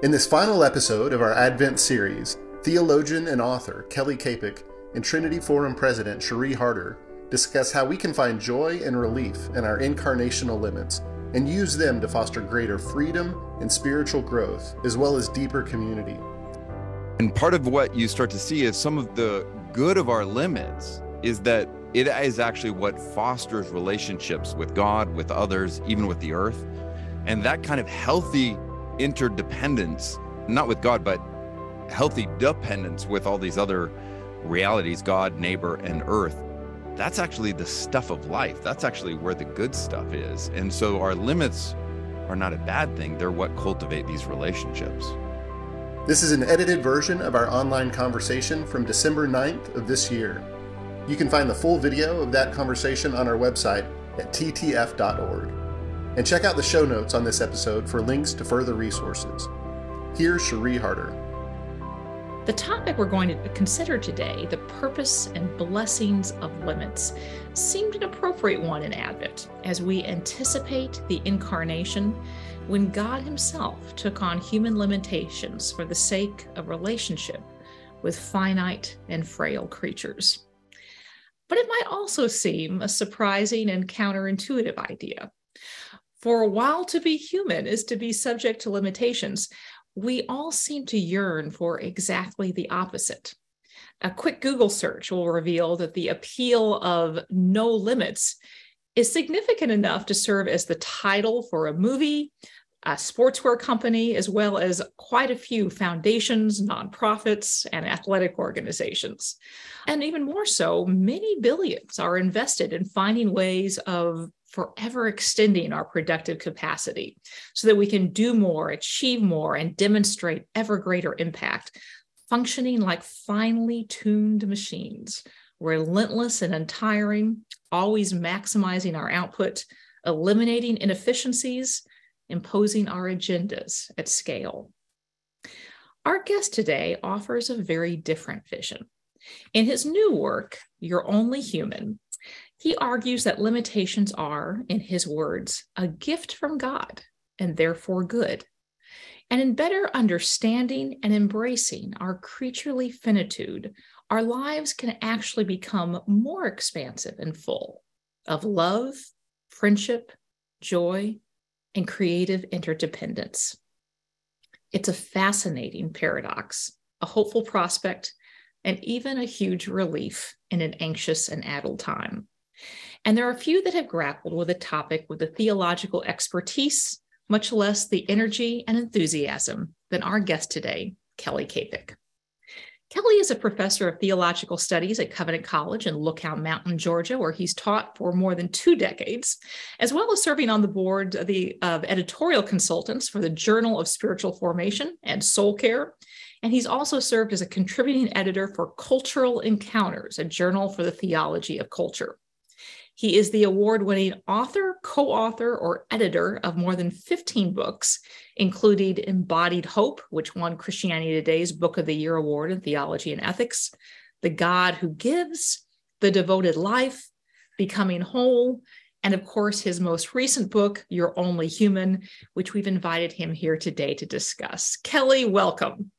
In this final episode of our Advent series, theologian and author Kelly Kapic and Trinity Forum president Cherie Harder discuss how we can find joy and relief in our incarnational limits and use them to foster greater freedom and spiritual growth, as well as deeper community. And part of what you start to see is some of the good of our limits is that it is actually what fosters relationships with God, with others, even with the earth. And that kind of healthy interdependence, not with God, but healthy dependence with all these other realities God, neighbor, and earth. That's actually the stuff of life. That's actually where the good stuff is. And so our limits are not a bad thing, they're what cultivate these relationships. This is an edited version of our online conversation from December 9th of this year. You can find the full video of that conversation on our website at ttf.org. And check out the show notes on this episode for links to further resources. Here's Cherie Harder. The topic we're going to consider today, the purpose and blessings of limits, seemed an appropriate one in Advent as we anticipate the incarnation when God Himself took on human limitations for the sake of relationship with finite and frail creatures. But it might also seem a surprising and counterintuitive idea. For a while to be human is to be subject to limitations, we all seem to yearn for exactly the opposite. A quick Google search will reveal that the appeal of no limits is significant enough to serve as the title for a movie, a sportswear company, as well as quite a few foundations, nonprofits, and athletic organizations. And even more so, many billions are invested in finding ways of forever extending our productive capacity so that we can do more, achieve more, and demonstrate ever greater impact, functioning like finely tuned machines, relentless and untiring, always maximizing our output, eliminating inefficiencies imposing our agendas at scale. Our guest today offers a very different vision. In his new work, You're Only Human, he argues that limitations are, in his words, a gift from God and therefore good. And in better understanding and embracing our creaturely finitude, our lives can actually become more expansive and full of love, friendship, joy, and creative interdependence. It's a fascinating paradox, a hopeful prospect, and even a huge relief in an anxious and addled time. And there are a few that have grappled with a topic with the theological expertise, much less the energy and enthusiasm, than our guest today, Kelly Kapic. Kelly is a professor of theological studies at Covenant College in Lookout Mountain, Georgia, where he's taught for more than two decades, as well as serving on the board of, the, of editorial consultants for the Journal of Spiritual Formation and Soul Care. And he's also served as a contributing editor for Cultural Encounters, a journal for the theology of culture. He is the award winning author, co author, or editor of more than 15 books, including Embodied Hope, which won Christianity Today's Book of the Year Award in Theology and Ethics, The God Who Gives, The Devoted Life, Becoming Whole, and of course, his most recent book, You're Only Human, which we've invited him here today to discuss. Kelly, welcome.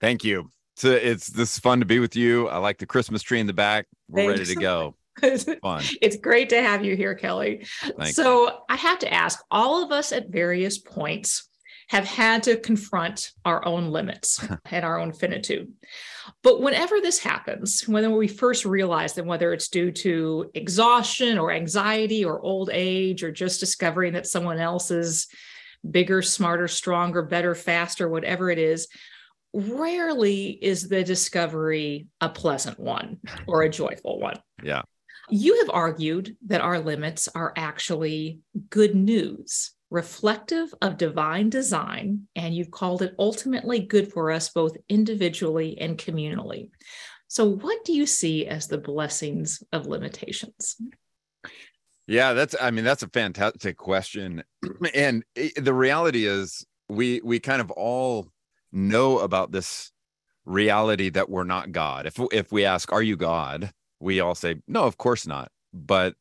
Thank you. So it's this is fun to be with you. I like the Christmas tree in the back. We're Thanks. ready to go. It's great to have you here, Kelly. Thanks. So I have to ask all of us at various points have had to confront our own limits and our own finitude. But whenever this happens, whether we first realize that whether it's due to exhaustion or anxiety or old age or just discovering that someone else is bigger, smarter, stronger, better, faster, whatever it is, rarely is the discovery a pleasant one or a joyful one. Yeah. You have argued that our limits are actually good news, reflective of divine design, and you've called it ultimately good for us both individually and communally. So, what do you see as the blessings of limitations? Yeah, that's I mean that's a fantastic question. And the reality is we we kind of all know about this reality that we're not God. If if we ask are you God? We all say, no, of course not. But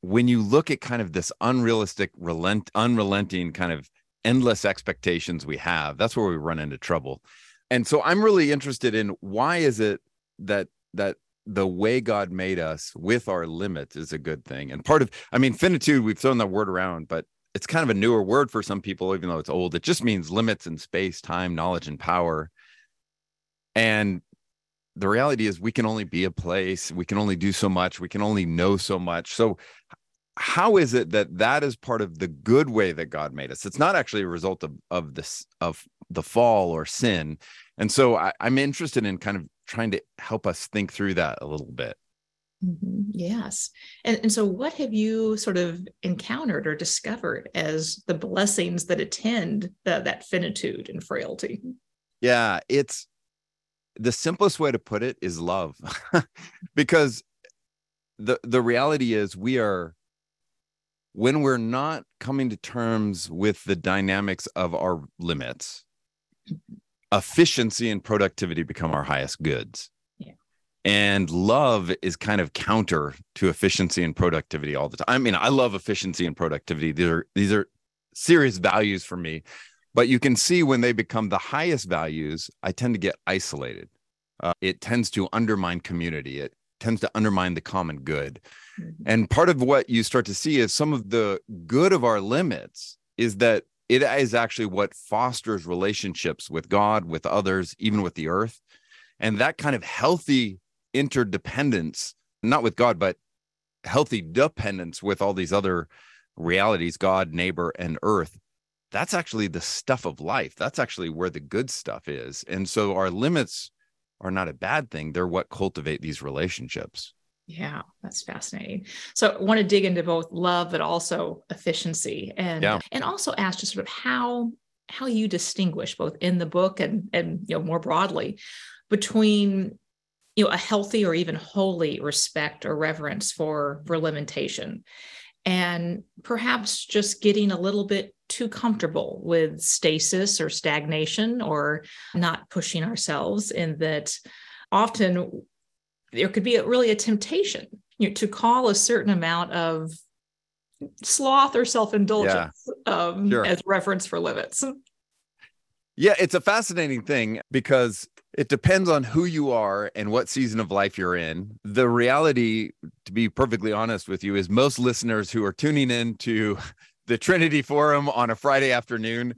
when you look at kind of this unrealistic, relent, unrelenting kind of endless expectations we have, that's where we run into trouble. And so I'm really interested in why is it that that the way God made us with our limits is a good thing. And part of, I mean, finitude, we've thrown that word around, but it's kind of a newer word for some people, even though it's old. It just means limits in space, time, knowledge, and power. And the reality is, we can only be a place, we can only do so much, we can only know so much. So, how is it that that is part of the good way that God made us? It's not actually a result of of this of the fall or sin. And so I, I'm interested in kind of trying to help us think through that a little bit. Mm-hmm. Yes. And, and so, what have you sort of encountered or discovered as the blessings that attend the, that finitude and frailty? Yeah, it's the simplest way to put it is love, because the the reality is we are when we're not coming to terms with the dynamics of our limits efficiency and productivity become our highest goods. Yeah. And love is kind of counter to efficiency and productivity all the time. I mean, I love efficiency and productivity. These are these are serious values for me. But you can see when they become the highest values, I tend to get isolated. Uh, it tends to undermine community. It tends to undermine the common good. Mm-hmm. And part of what you start to see is some of the good of our limits is that it is actually what fosters relationships with God, with others, even with the earth. And that kind of healthy interdependence, not with God, but healthy dependence with all these other realities God, neighbor, and earth. That's actually the stuff of life. That's actually where the good stuff is. And so our limits are not a bad thing. They're what cultivate these relationships. Yeah, that's fascinating. So I want to dig into both love but also efficiency and yeah. and also ask just sort of how how you distinguish both in the book and and you know more broadly between you know a healthy or even holy respect or reverence for for limitation and perhaps just getting a little bit too comfortable with stasis or stagnation or not pushing ourselves in that often there could be a, really a temptation you know, to call a certain amount of sloth or self-indulgence yeah, um, sure. as reference for limits. Yeah it's a fascinating thing because it depends on who you are and what season of life you're in. The reality to be perfectly honest with you is most listeners who are tuning in to the trinity forum on a friday afternoon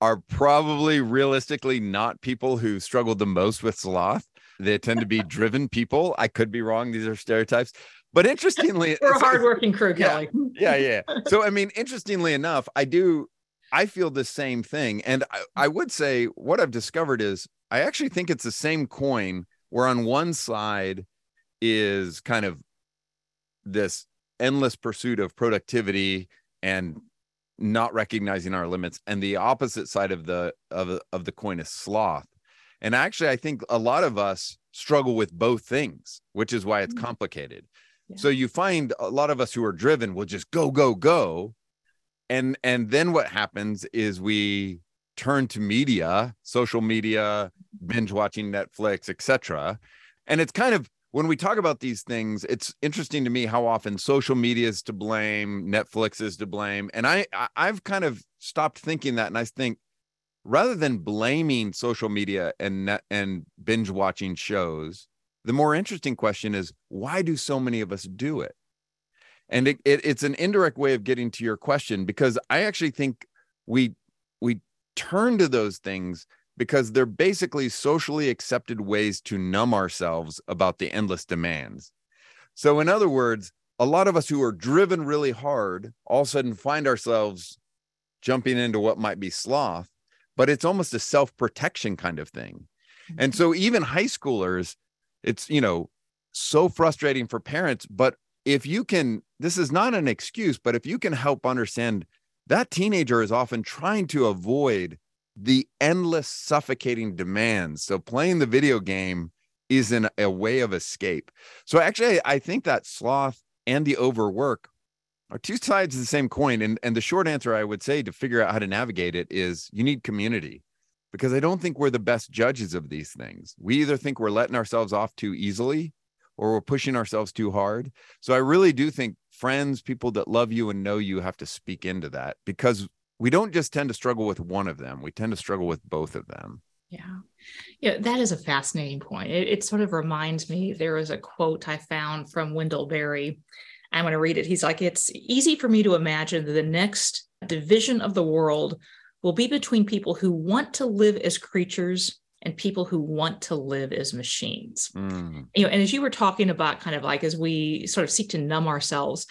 are probably realistically not people who struggled the most with sloth they tend to be driven people. I could be wrong. These are stereotypes. But interestingly, we're a hardworking crew, Kelly. Yeah, yeah, yeah. So, I mean, interestingly enough, I do, I feel the same thing. And I, I would say what I've discovered is I actually think it's the same coin where on one side is kind of this endless pursuit of productivity and not recognizing our limits and the opposite side of the of, of the coin is sloth and actually, I think a lot of us struggle with both things, which is why it's mm. complicated. Yeah. So you find a lot of us who are driven will just go, go, go. And and then what happens is we turn to media, social media, binge watching Netflix, etc. And it's kind of when we talk about these things, it's interesting to me how often social media is to blame, Netflix is to blame. And I I've kind of stopped thinking that and I think rather than blaming social media and net and binge watching shows the more interesting question is why do so many of us do it and it, it, it's an indirect way of getting to your question because i actually think we we turn to those things because they're basically socially accepted ways to numb ourselves about the endless demands so in other words a lot of us who are driven really hard all of a sudden find ourselves jumping into what might be sloth but it's almost a self-protection kind of thing. And mm-hmm. so even high schoolers, it's, you know, so frustrating for parents, but if you can this is not an excuse, but if you can help understand that teenager is often trying to avoid the endless suffocating demands. So playing the video game is an, a way of escape. So actually, I think that sloth and the overwork are two sides of the same coin. And, and the short answer I would say to figure out how to navigate it is you need community because I don't think we're the best judges of these things. We either think we're letting ourselves off too easily or we're pushing ourselves too hard. So I really do think friends, people that love you and know you have to speak into that because we don't just tend to struggle with one of them we tend to struggle with both of them. Yeah. Yeah that is a fascinating point. It, it sort of reminds me there was a quote i found from wendell berry. I'm going to read it. He's like it's easy for me to imagine that the next division of the world will be between people who want to live as creatures and people who want to live as machines. Mm. You know, and as you were talking about kind of like as we sort of seek to numb ourselves,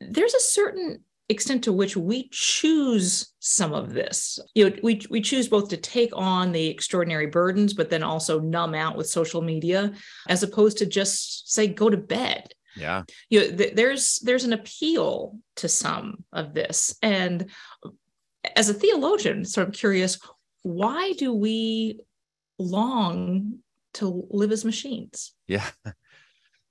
there's a certain extent to which we choose some of this. You know, we we choose both to take on the extraordinary burdens, but then also numb out with social media, as opposed to just say go to bed. Yeah. You know, th- there's there's an appeal to some of this, and as a theologian, sort of curious, why do we long to live as machines? Yeah.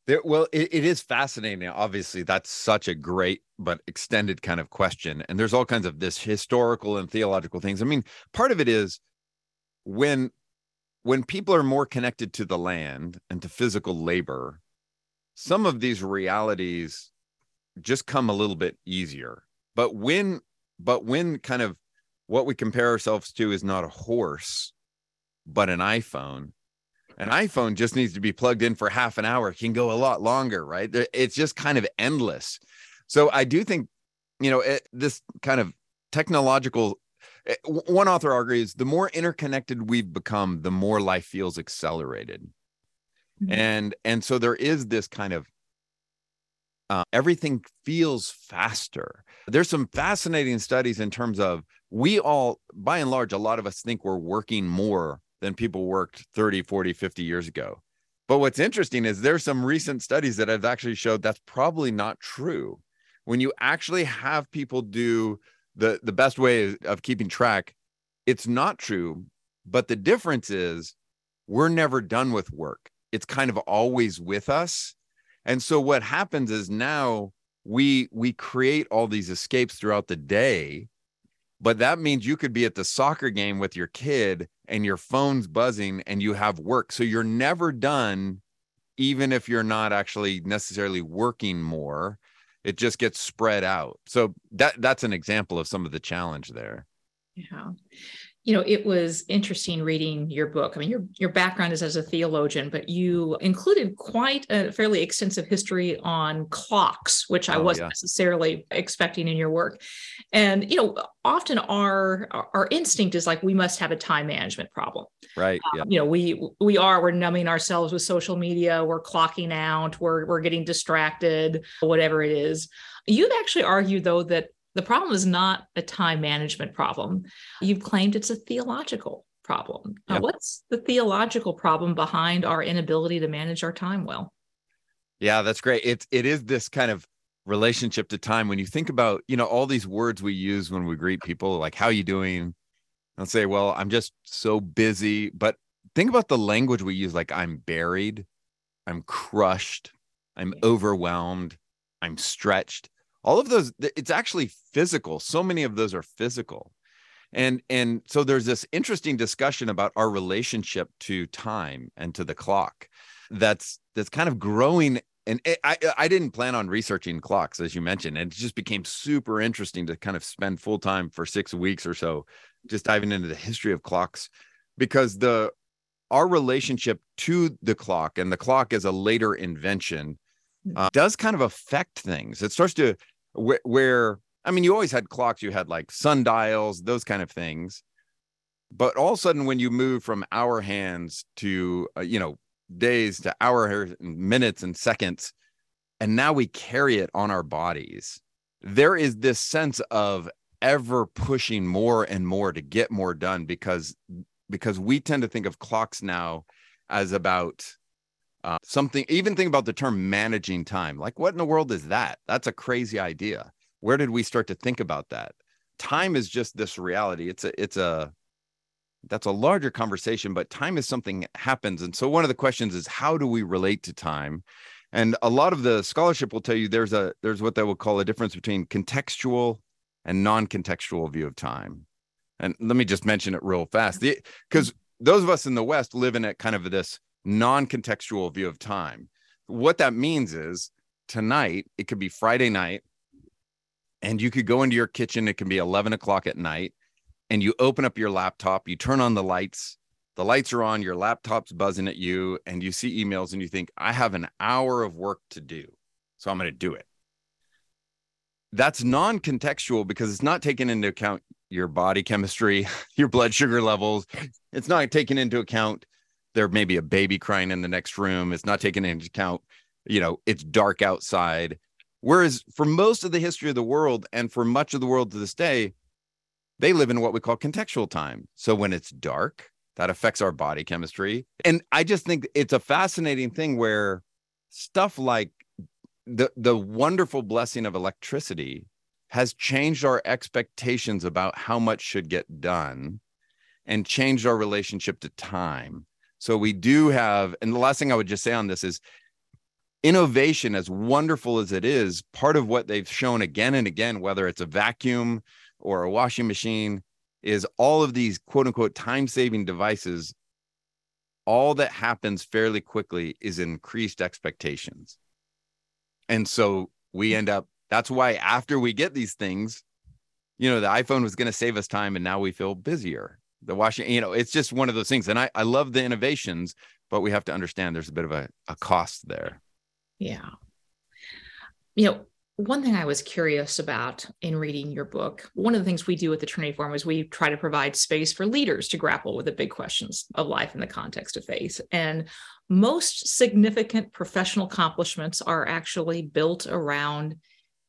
There, well, it, it is fascinating. Obviously, that's such a great but extended kind of question. And there's all kinds of this historical and theological things. I mean, part of it is when when people are more connected to the land and to physical labor, some of these realities just come a little bit easier. But when but when kind of what we compare ourselves to is not a horse, but an iPhone, an iPhone just needs to be plugged in for half an hour, it can go a lot longer, right? It's just kind of endless. So I do think, you know, it, this kind of technological eh, one author argues the more interconnected we've become the more life feels accelerated mm-hmm. and and so there is this kind of uh, everything feels faster there's some fascinating studies in terms of we all by and large a lot of us think we're working more than people worked 30 40 50 years ago. But what's interesting is there's some recent studies that have actually showed that's probably not true. When you actually have people do the the best way of keeping track it's not true. But the difference is we're never done with work. It's kind of always with us. And so what happens is now we we create all these escapes throughout the day but that means you could be at the soccer game with your kid and your phone's buzzing and you have work. So you're never done even if you're not actually necessarily working more. It just gets spread out. So that that's an example of some of the challenge there. Yeah you know it was interesting reading your book i mean your your background is as a theologian but you included quite a fairly extensive history on clocks which i oh, wasn't yeah. necessarily expecting in your work and you know often our our instinct is like we must have a time management problem right um, yeah. you know we we are we're numbing ourselves with social media we're clocking out we're we're getting distracted whatever it is you've actually argued though that the problem is not a time management problem. You've claimed it's a theological problem. Uh, what's the theological problem behind our inability to manage our time well? Yeah, that's great. It it is this kind of relationship to time when you think about, you know, all these words we use when we greet people like how you doing? I'll say, well, I'm just so busy, but think about the language we use like I'm buried, I'm crushed, I'm yeah. overwhelmed, I'm stretched all of those it's actually physical so many of those are physical and and so there's this interesting discussion about our relationship to time and to the clock that's that's kind of growing and it, I I didn't plan on researching clocks as you mentioned and it just became super interesting to kind of spend full time for 6 weeks or so just diving into the history of clocks because the our relationship to the clock and the clock is a later invention. Uh, does kind of affect things. It starts to where, I mean, you always had clocks, you had like sundials, those kind of things. But all of a sudden, when you move from hour hands to, uh, you know, days to hour minutes and seconds, and now we carry it on our bodies, there is this sense of ever pushing more and more to get more done because because we tend to think of clocks now as about uh, something even think about the term managing time like what in the world is that? That's a crazy idea. Where did we start to think about that? Time is just this reality. It's a it's a that's a larger conversation but time is something that happens. And so one of the questions is how do we relate to time? And a lot of the scholarship will tell you there's a there's what they will call a difference between contextual and non-contextual view of time. And let me just mention it real fast. Because those of us in the west live in a kind of this non-contextual view of time. What that means is tonight it could be friday night and you could go into your kitchen it can be 11 o'clock at night and you open up your laptop you turn on the lights the lights are on your laptop's buzzing at you and you see emails and you think i have an hour of work to do so i'm going to do it. That's non-contextual because it's not taking into account your body chemistry your blood sugar levels. It's not taking into account there may be a baby crying in the next room it's not taking into account you know it's dark outside. Whereas for most of the history of the world and for much of the world to this day they live in what we call contextual time. So when it's dark that affects our body chemistry. And i just think it's a fascinating thing where stuff like the the wonderful blessing of electricity has changed our expectations about how much should get done and changed our relationship to time so we do have and the last thing i would just say on this is innovation as wonderful as it is part of what they've shown again and again whether it's a vacuum or a washing machine is all of these quote unquote time saving devices all that happens fairly quickly is increased expectations. And so we mm-hmm. end up that's why after we get these things you know the iphone was going to save us time and now we feel busier the washing you know it's just one of those things and i i love the innovations but we have to understand there's a bit of a, a cost there yeah. You know, one thing I was curious about in reading your book, one of the things we do at the Trinity Forum is we try to provide space for leaders to grapple with the big questions of life in the context of faith. And most significant professional accomplishments are actually built around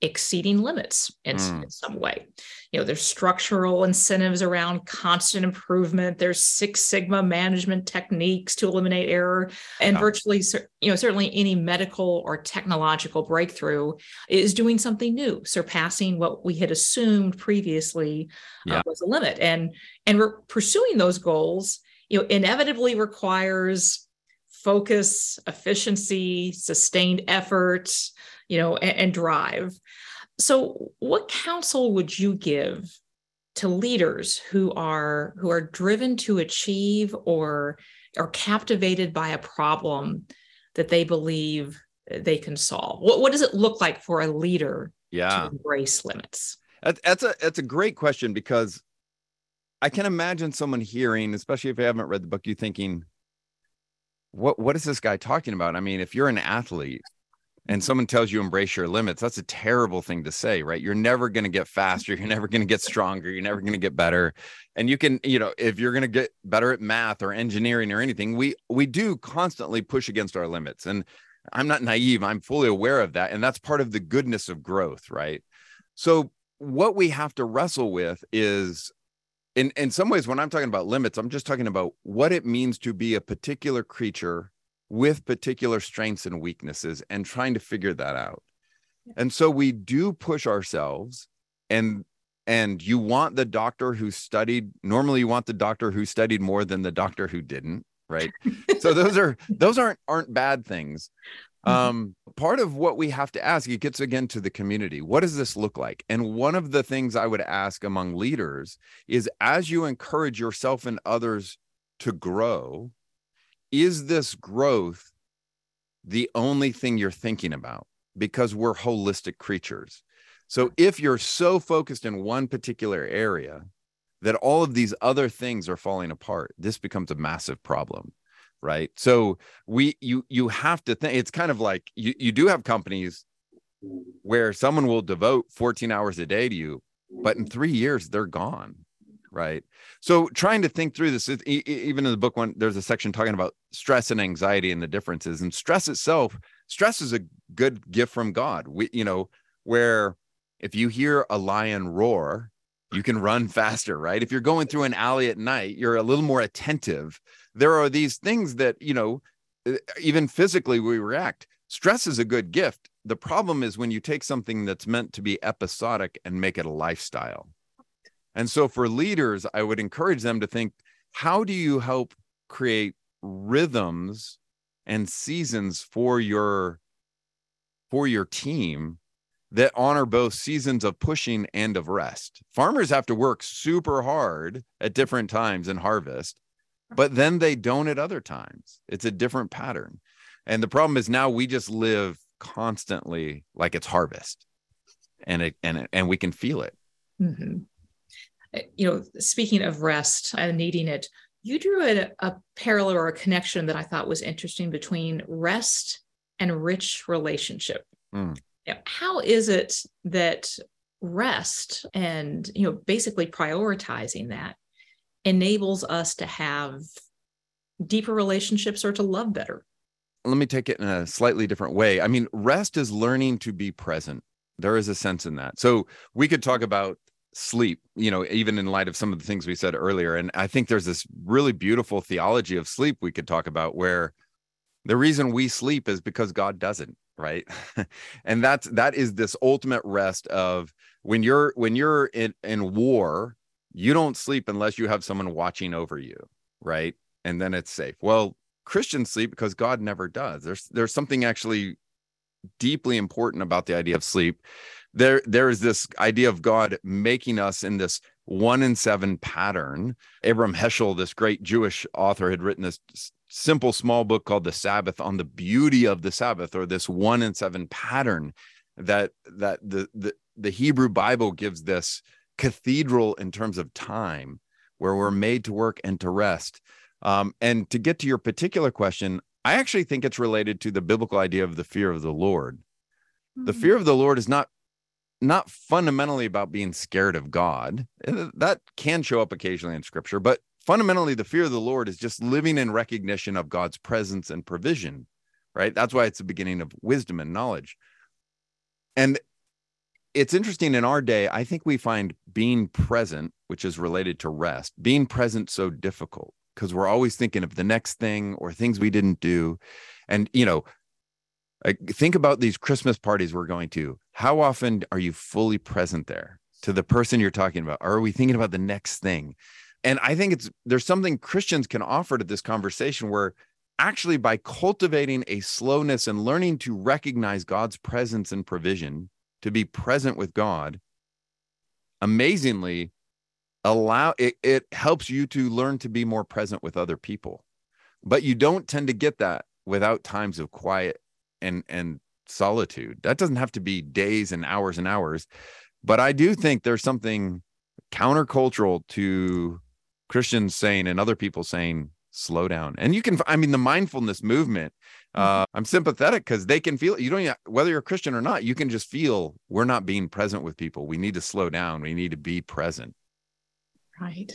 exceeding limits in, mm. in, some way. You know, there's structural incentives around constant improvement. There's Six Sigma management techniques to eliminate error, and yeah. virtually, you know, certainly any medical or technological breakthrough is doing something new, surpassing what we had assumed previously uh, yeah. uh, was a limit. And and we're pursuing those goals. You know, inevitably requires focus, efficiency, sustained effort, you know, and, and drive. So, what counsel would you give to leaders who are who are driven to achieve or are captivated by a problem that they believe they can solve? What, what does it look like for a leader yeah. to embrace limits? That's a that's a great question because I can imagine someone hearing, especially if you haven't read the book, you thinking, what what is this guy talking about? I mean, if you're an athlete and mm-hmm. someone tells you embrace your limits, that's a terrible thing to say, right? You're never going to get faster, you're never going to get stronger, you're never going to get better. And you can, you know, if you're going to get better at math or engineering or anything, we we do constantly push against our limits. And I'm not naive, I'm fully aware of that, and that's part of the goodness of growth, right? So what we have to wrestle with is in in some ways when i'm talking about limits i'm just talking about what it means to be a particular creature with particular strengths and weaknesses and trying to figure that out. And so we do push ourselves and and you want the doctor who studied normally you want the doctor who studied more than the doctor who didn't right? So those are those aren't aren't bad things. Um, part of what we have to ask, it gets again to the community. What does this look like? And one of the things I would ask among leaders is as you encourage yourself and others to grow, is this growth the only thing you're thinking about? Because we're holistic creatures. So if you're so focused in one particular area that all of these other things are falling apart, this becomes a massive problem right? So we you you have to think it's kind of like you you do have companies where someone will devote 14 hours a day to you but in 3 years they're gone right? So trying to think through this even in the book one there's a section talking about stress and anxiety and the differences and stress itself stress is a good gift from god. We you know where if you hear a lion roar you can run faster right? If you're going through an alley at night you're a little more attentive there are these things that you know uh, even physically we react. Stress is a good gift. The problem is when you take something that's meant to be episodic and make it a lifestyle. And so for leaders i would encourage them to think how do you help create rhythms and seasons for your for your team that honor both seasons of pushing and of rest. Farmers have to work super hard at different times in harvest but then they don't at other times. It's a different pattern. And the problem is now we just live constantly like it's harvest. and it and and we can feel it mm-hmm. you know speaking of rest and needing it you drew a, a parallel or a connection that i thought was interesting between rest and rich relationship mm. how is it that rest and you know basically prioritizing that enables us to have deeper relationships or to love better. Let me take it in a slightly different way. I mean rest is learning to be present. There is a sense in that. So we could talk about sleep you know even in light of some of the things we said earlier. And i think there's this really beautiful theology of sleep we could talk about where the reason we sleep is because god doesn't right? And that's that is this ultimate rest of when you're when you're in in war you don't sleep unless you have someone watching over you right? And then it's safe. Well christians sleep because god never does. There's there's something actually deeply important about the idea of sleep. There there is this idea of god making us in this one in seven pattern. Abram heschel this great jewish author had written this simple small book called the sabbath on the beauty of the sabbath or this one in seven pattern that that the the, the hebrew bible gives this cathedral in terms of time where we're made to work and to rest. Um, and to get to your particular question i actually think it's related to the biblical idea of the fear of the lord. Mm-hmm. the fear of the lord is not not fundamentally about being scared of god. That can show up occasionally in scripture but fundamentally the fear of the lord is just living in recognition of god's presence and provision right? That's why it's the beginning of wisdom and knowledge. And it's interesting in our day i think we find being present which is related to rest being present so difficult because we're always thinking of the next thing or things we didn't do. And you know think about these christmas parties we're going to. How often are you fully present there to the person you're talking about? Or are we thinking about the next thing? And I think it's there's something Christians can offer to this conversation where actually by cultivating a slowness and learning to recognize God's presence and provision, to be present with God, amazingly allow it, it helps you to learn to be more present with other people. But you don't tend to get that without times of quiet and and solitude. That doesn't have to be days and hours and hours. But I do think there's something countercultural to Christians saying and other people saying, slow down. And you can, I mean, the mindfulness movement, mm-hmm. uh, I'm sympathetic because they can feel, you don't, even, whether you're a Christian or not, you can just feel we're not being present with people. We need to slow down. We need to be present. Right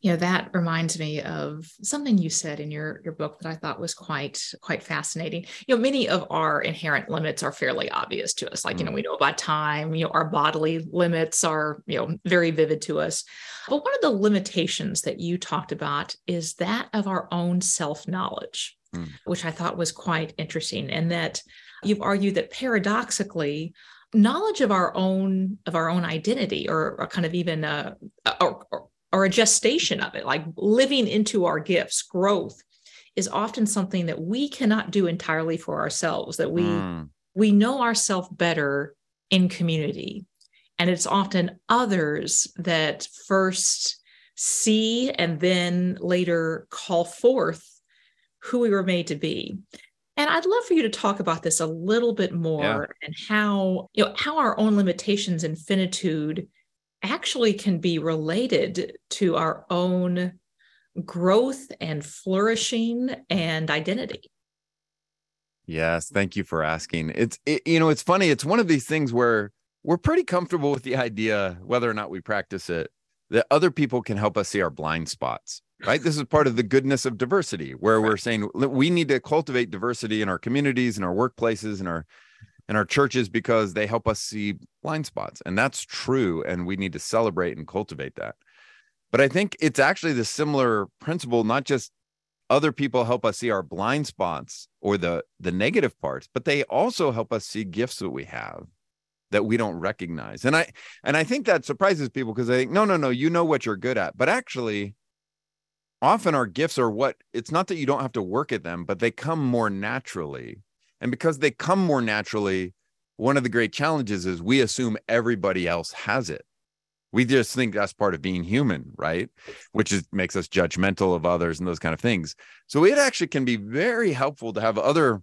you know that reminds me of something you said in your your book that i thought was quite quite fascinating you know many of our inherent limits are fairly obvious to us like you know mm. we know about time you know our bodily limits are you know very vivid to us but one of the limitations that you talked about is that of our own self knowledge mm. which i thought was quite interesting and that you've argued that paradoxically knowledge of our own of our own identity or, or kind of even uh, or, or or a gestation of it, like living into our gifts, growth is often something that we cannot do entirely for ourselves, that we mm. we know ourselves better in community. And it's often others that first see and then later call forth who we were made to be. And I'd love for you to talk about this a little bit more yeah. and how, you know, how our own limitations and finitude actually can be related to our own growth and flourishing and identity. Yes, thank you for asking. It's it, you know, it's funny, it's one of these things where we're pretty comfortable with the idea whether or not we practice it that other people can help us see our blind spots. Right? this is part of the goodness of diversity where right. we're saying we need to cultivate diversity in our communities in our workplaces in our in our churches because they help us see blind spots. And that's true. And we need to celebrate and cultivate that. But I think it's actually the similar principle, not just other people help us see our blind spots or the the negative parts, but they also help us see gifts that we have that we don't recognize. And I and I think that surprises people because they think, no, no, no, you know what you're good at. But actually, often our gifts are what it's not that you don't have to work at them, but they come more naturally and because they come more naturally, one of the great challenges is we assume everybody else has it. We just think that's part of being human, right? Which is makes us judgmental of others and those kind of things. So it actually can be very helpful to have other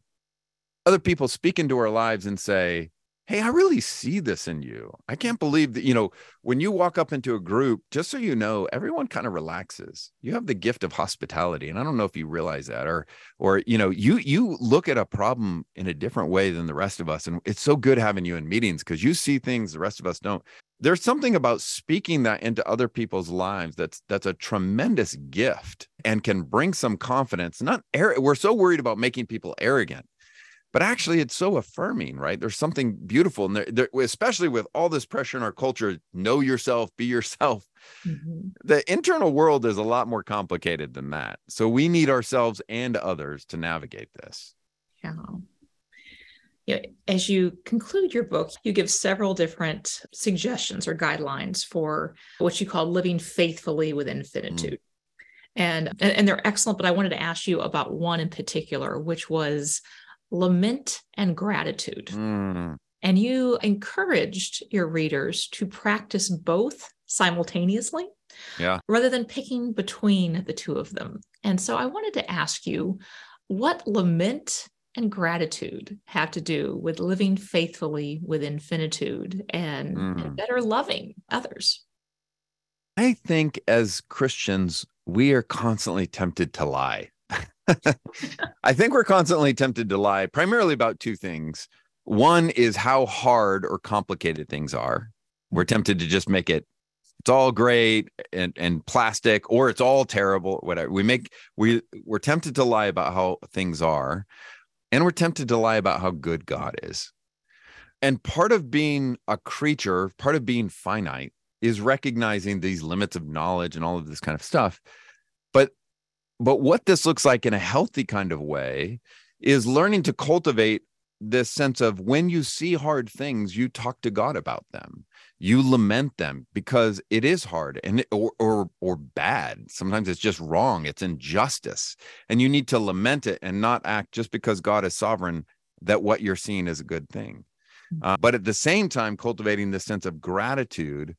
other people speak into our lives and say, hey, I really see this in you. I mm. can't believe that, you know, when you walk up into a group, just so you know, everyone kind of relaxes. You have the gift of hospitality. And I don't know if you realize that or, or, you know, you, you look at a problem in a different way than the rest of us. And it's so good having you in meetings because you see things the rest of us don't. There's something about speaking that into other people's lives that's that's a tremendous gift and can bring some confidence. Not we're so worried about making people arrogant but actually it's so affirming right there's something beautiful and there, there especially with all this pressure in our culture know yourself be yourself mm-hmm. the internal world is a lot more complicated than that so we need ourselves and others to navigate this yeah as you conclude your book, you give several different suggestions or guidelines for what you call living faithfully with infinitude. Mm. And, and they're excellent, but I wanted to ask you about one in particular, which was lament and gratitude. Mm. And you encouraged your readers to practice both simultaneously yeah. rather than picking between the two of them. And so I wanted to ask you what lament and gratitude have to do with living faithfully with infinitude and, mm. and better loving others? I think as Christians, we are constantly tempted to lie. I think we're constantly tempted to lie primarily about two things. One is how hard or complicated things are. We're tempted to just make it it's all great and, and plastic or it's all terrible whatever. We make we we're tempted to lie about how things are and we're tempted to lie about how good God is. And part of being a creature, part of being finite is recognizing these limits of knowledge and all of this kind of stuff. But what this looks like in a healthy kind of way is learning to cultivate this sense of when you see hard things, you talk to God about them. You lament them because it is hard and or or or bad. Sometimes it's just wrong. It's injustice, and you need to lament it and not act just because God is sovereign that what you're seeing is a good thing. Mm. Uh, but at the same time, cultivating this sense of gratitude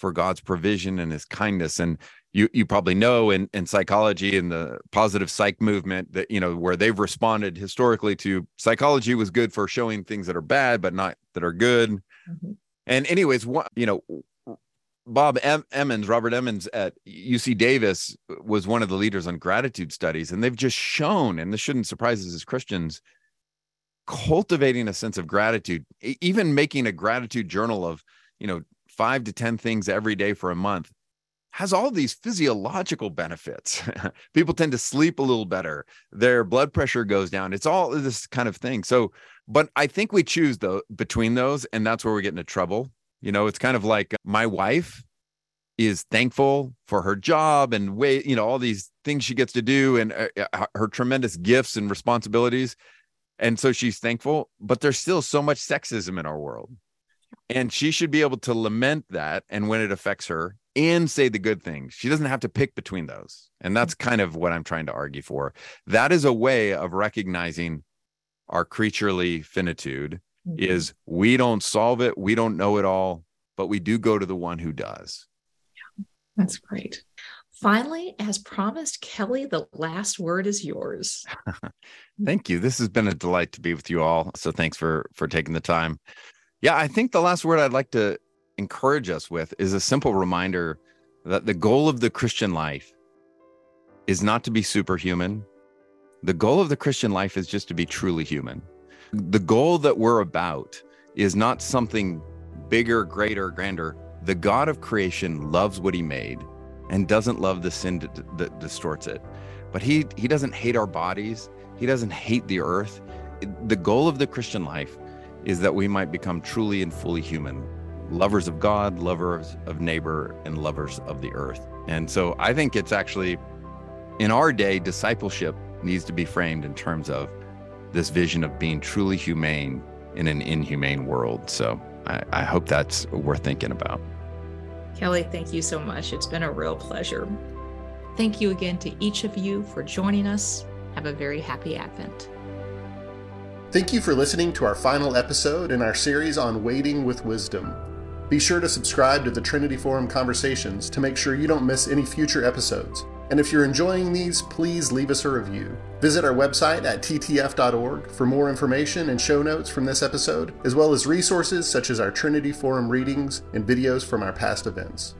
for God's provision and His kindness. And you you probably know in, in psychology and the positive psych movement that you know where they've responded historically to psychology was good for showing things that are bad but not that are good mm-hmm. and anyways what you know bob em- emmons robert emmons at uc davis was one of the leaders on gratitude studies and they've just shown and this shouldn't surprise us as christians cultivating a sense of gratitude even making a gratitude journal of you know five to ten things every day for a month has all these physiological benefits. People tend to sleep a little better. Their blood pressure goes down. It's all this kind of thing. So, but I think we choose though between those, and that's where we get into trouble. You know, it's kind of like my wife is thankful for her job and way, you know, all these things she gets to do and uh, uh her tremendous gifts and responsibilities. And so she's thankful, but there's still so much sexism in our world. And she should be able to lament that. And when it affects her, and say the good things. She doesn't have to pick between those. And that's kind of what I'm trying to argue for. That is a way of recognizing our creaturely finitude mm-hmm. is we don't solve it, we don't know it all, but we do go to the one who does. Yeah, that's great. Finally, as promised, Kelly, the last word is yours. Thank you. This has been a delight to be with you all. So thanks for for taking the time. Yeah, I think the last word I'd like to encourage us with is a simple reminder that the goal of the Christian life is not to be superhuman. The goal of the Christian life is just to be truly human. The goal that we're about is not something bigger, greater, grander. The God of creation loves what he made and doesn't love the sin that, distorts it. But he he doesn't hate our bodies. He doesn't hate the earth. The goal of the Christian life is that we might become truly and fully human lovers of God, lovers of neighbor, and lovers of the earth. And so I think it's actually in our day, discipleship needs to be framed in terms of this vision of being truly humane in an inhumane world. So I, I hope that's worth thinking about. Kelly, thank you so much. It's been a real pleasure. Thank you again to each of you for joining us. Have a very happy Advent. Thank you for listening to our final episode in our series on waiting with wisdom. Be sure to subscribe to the Trinity Forum Conversations to make sure you don't miss any future episodes. And if you're enjoying these, please leave us a review. Visit our website at ttf.org for more information and show notes from this episode, as well as resources such as our Trinity Forum readings and videos from our past events.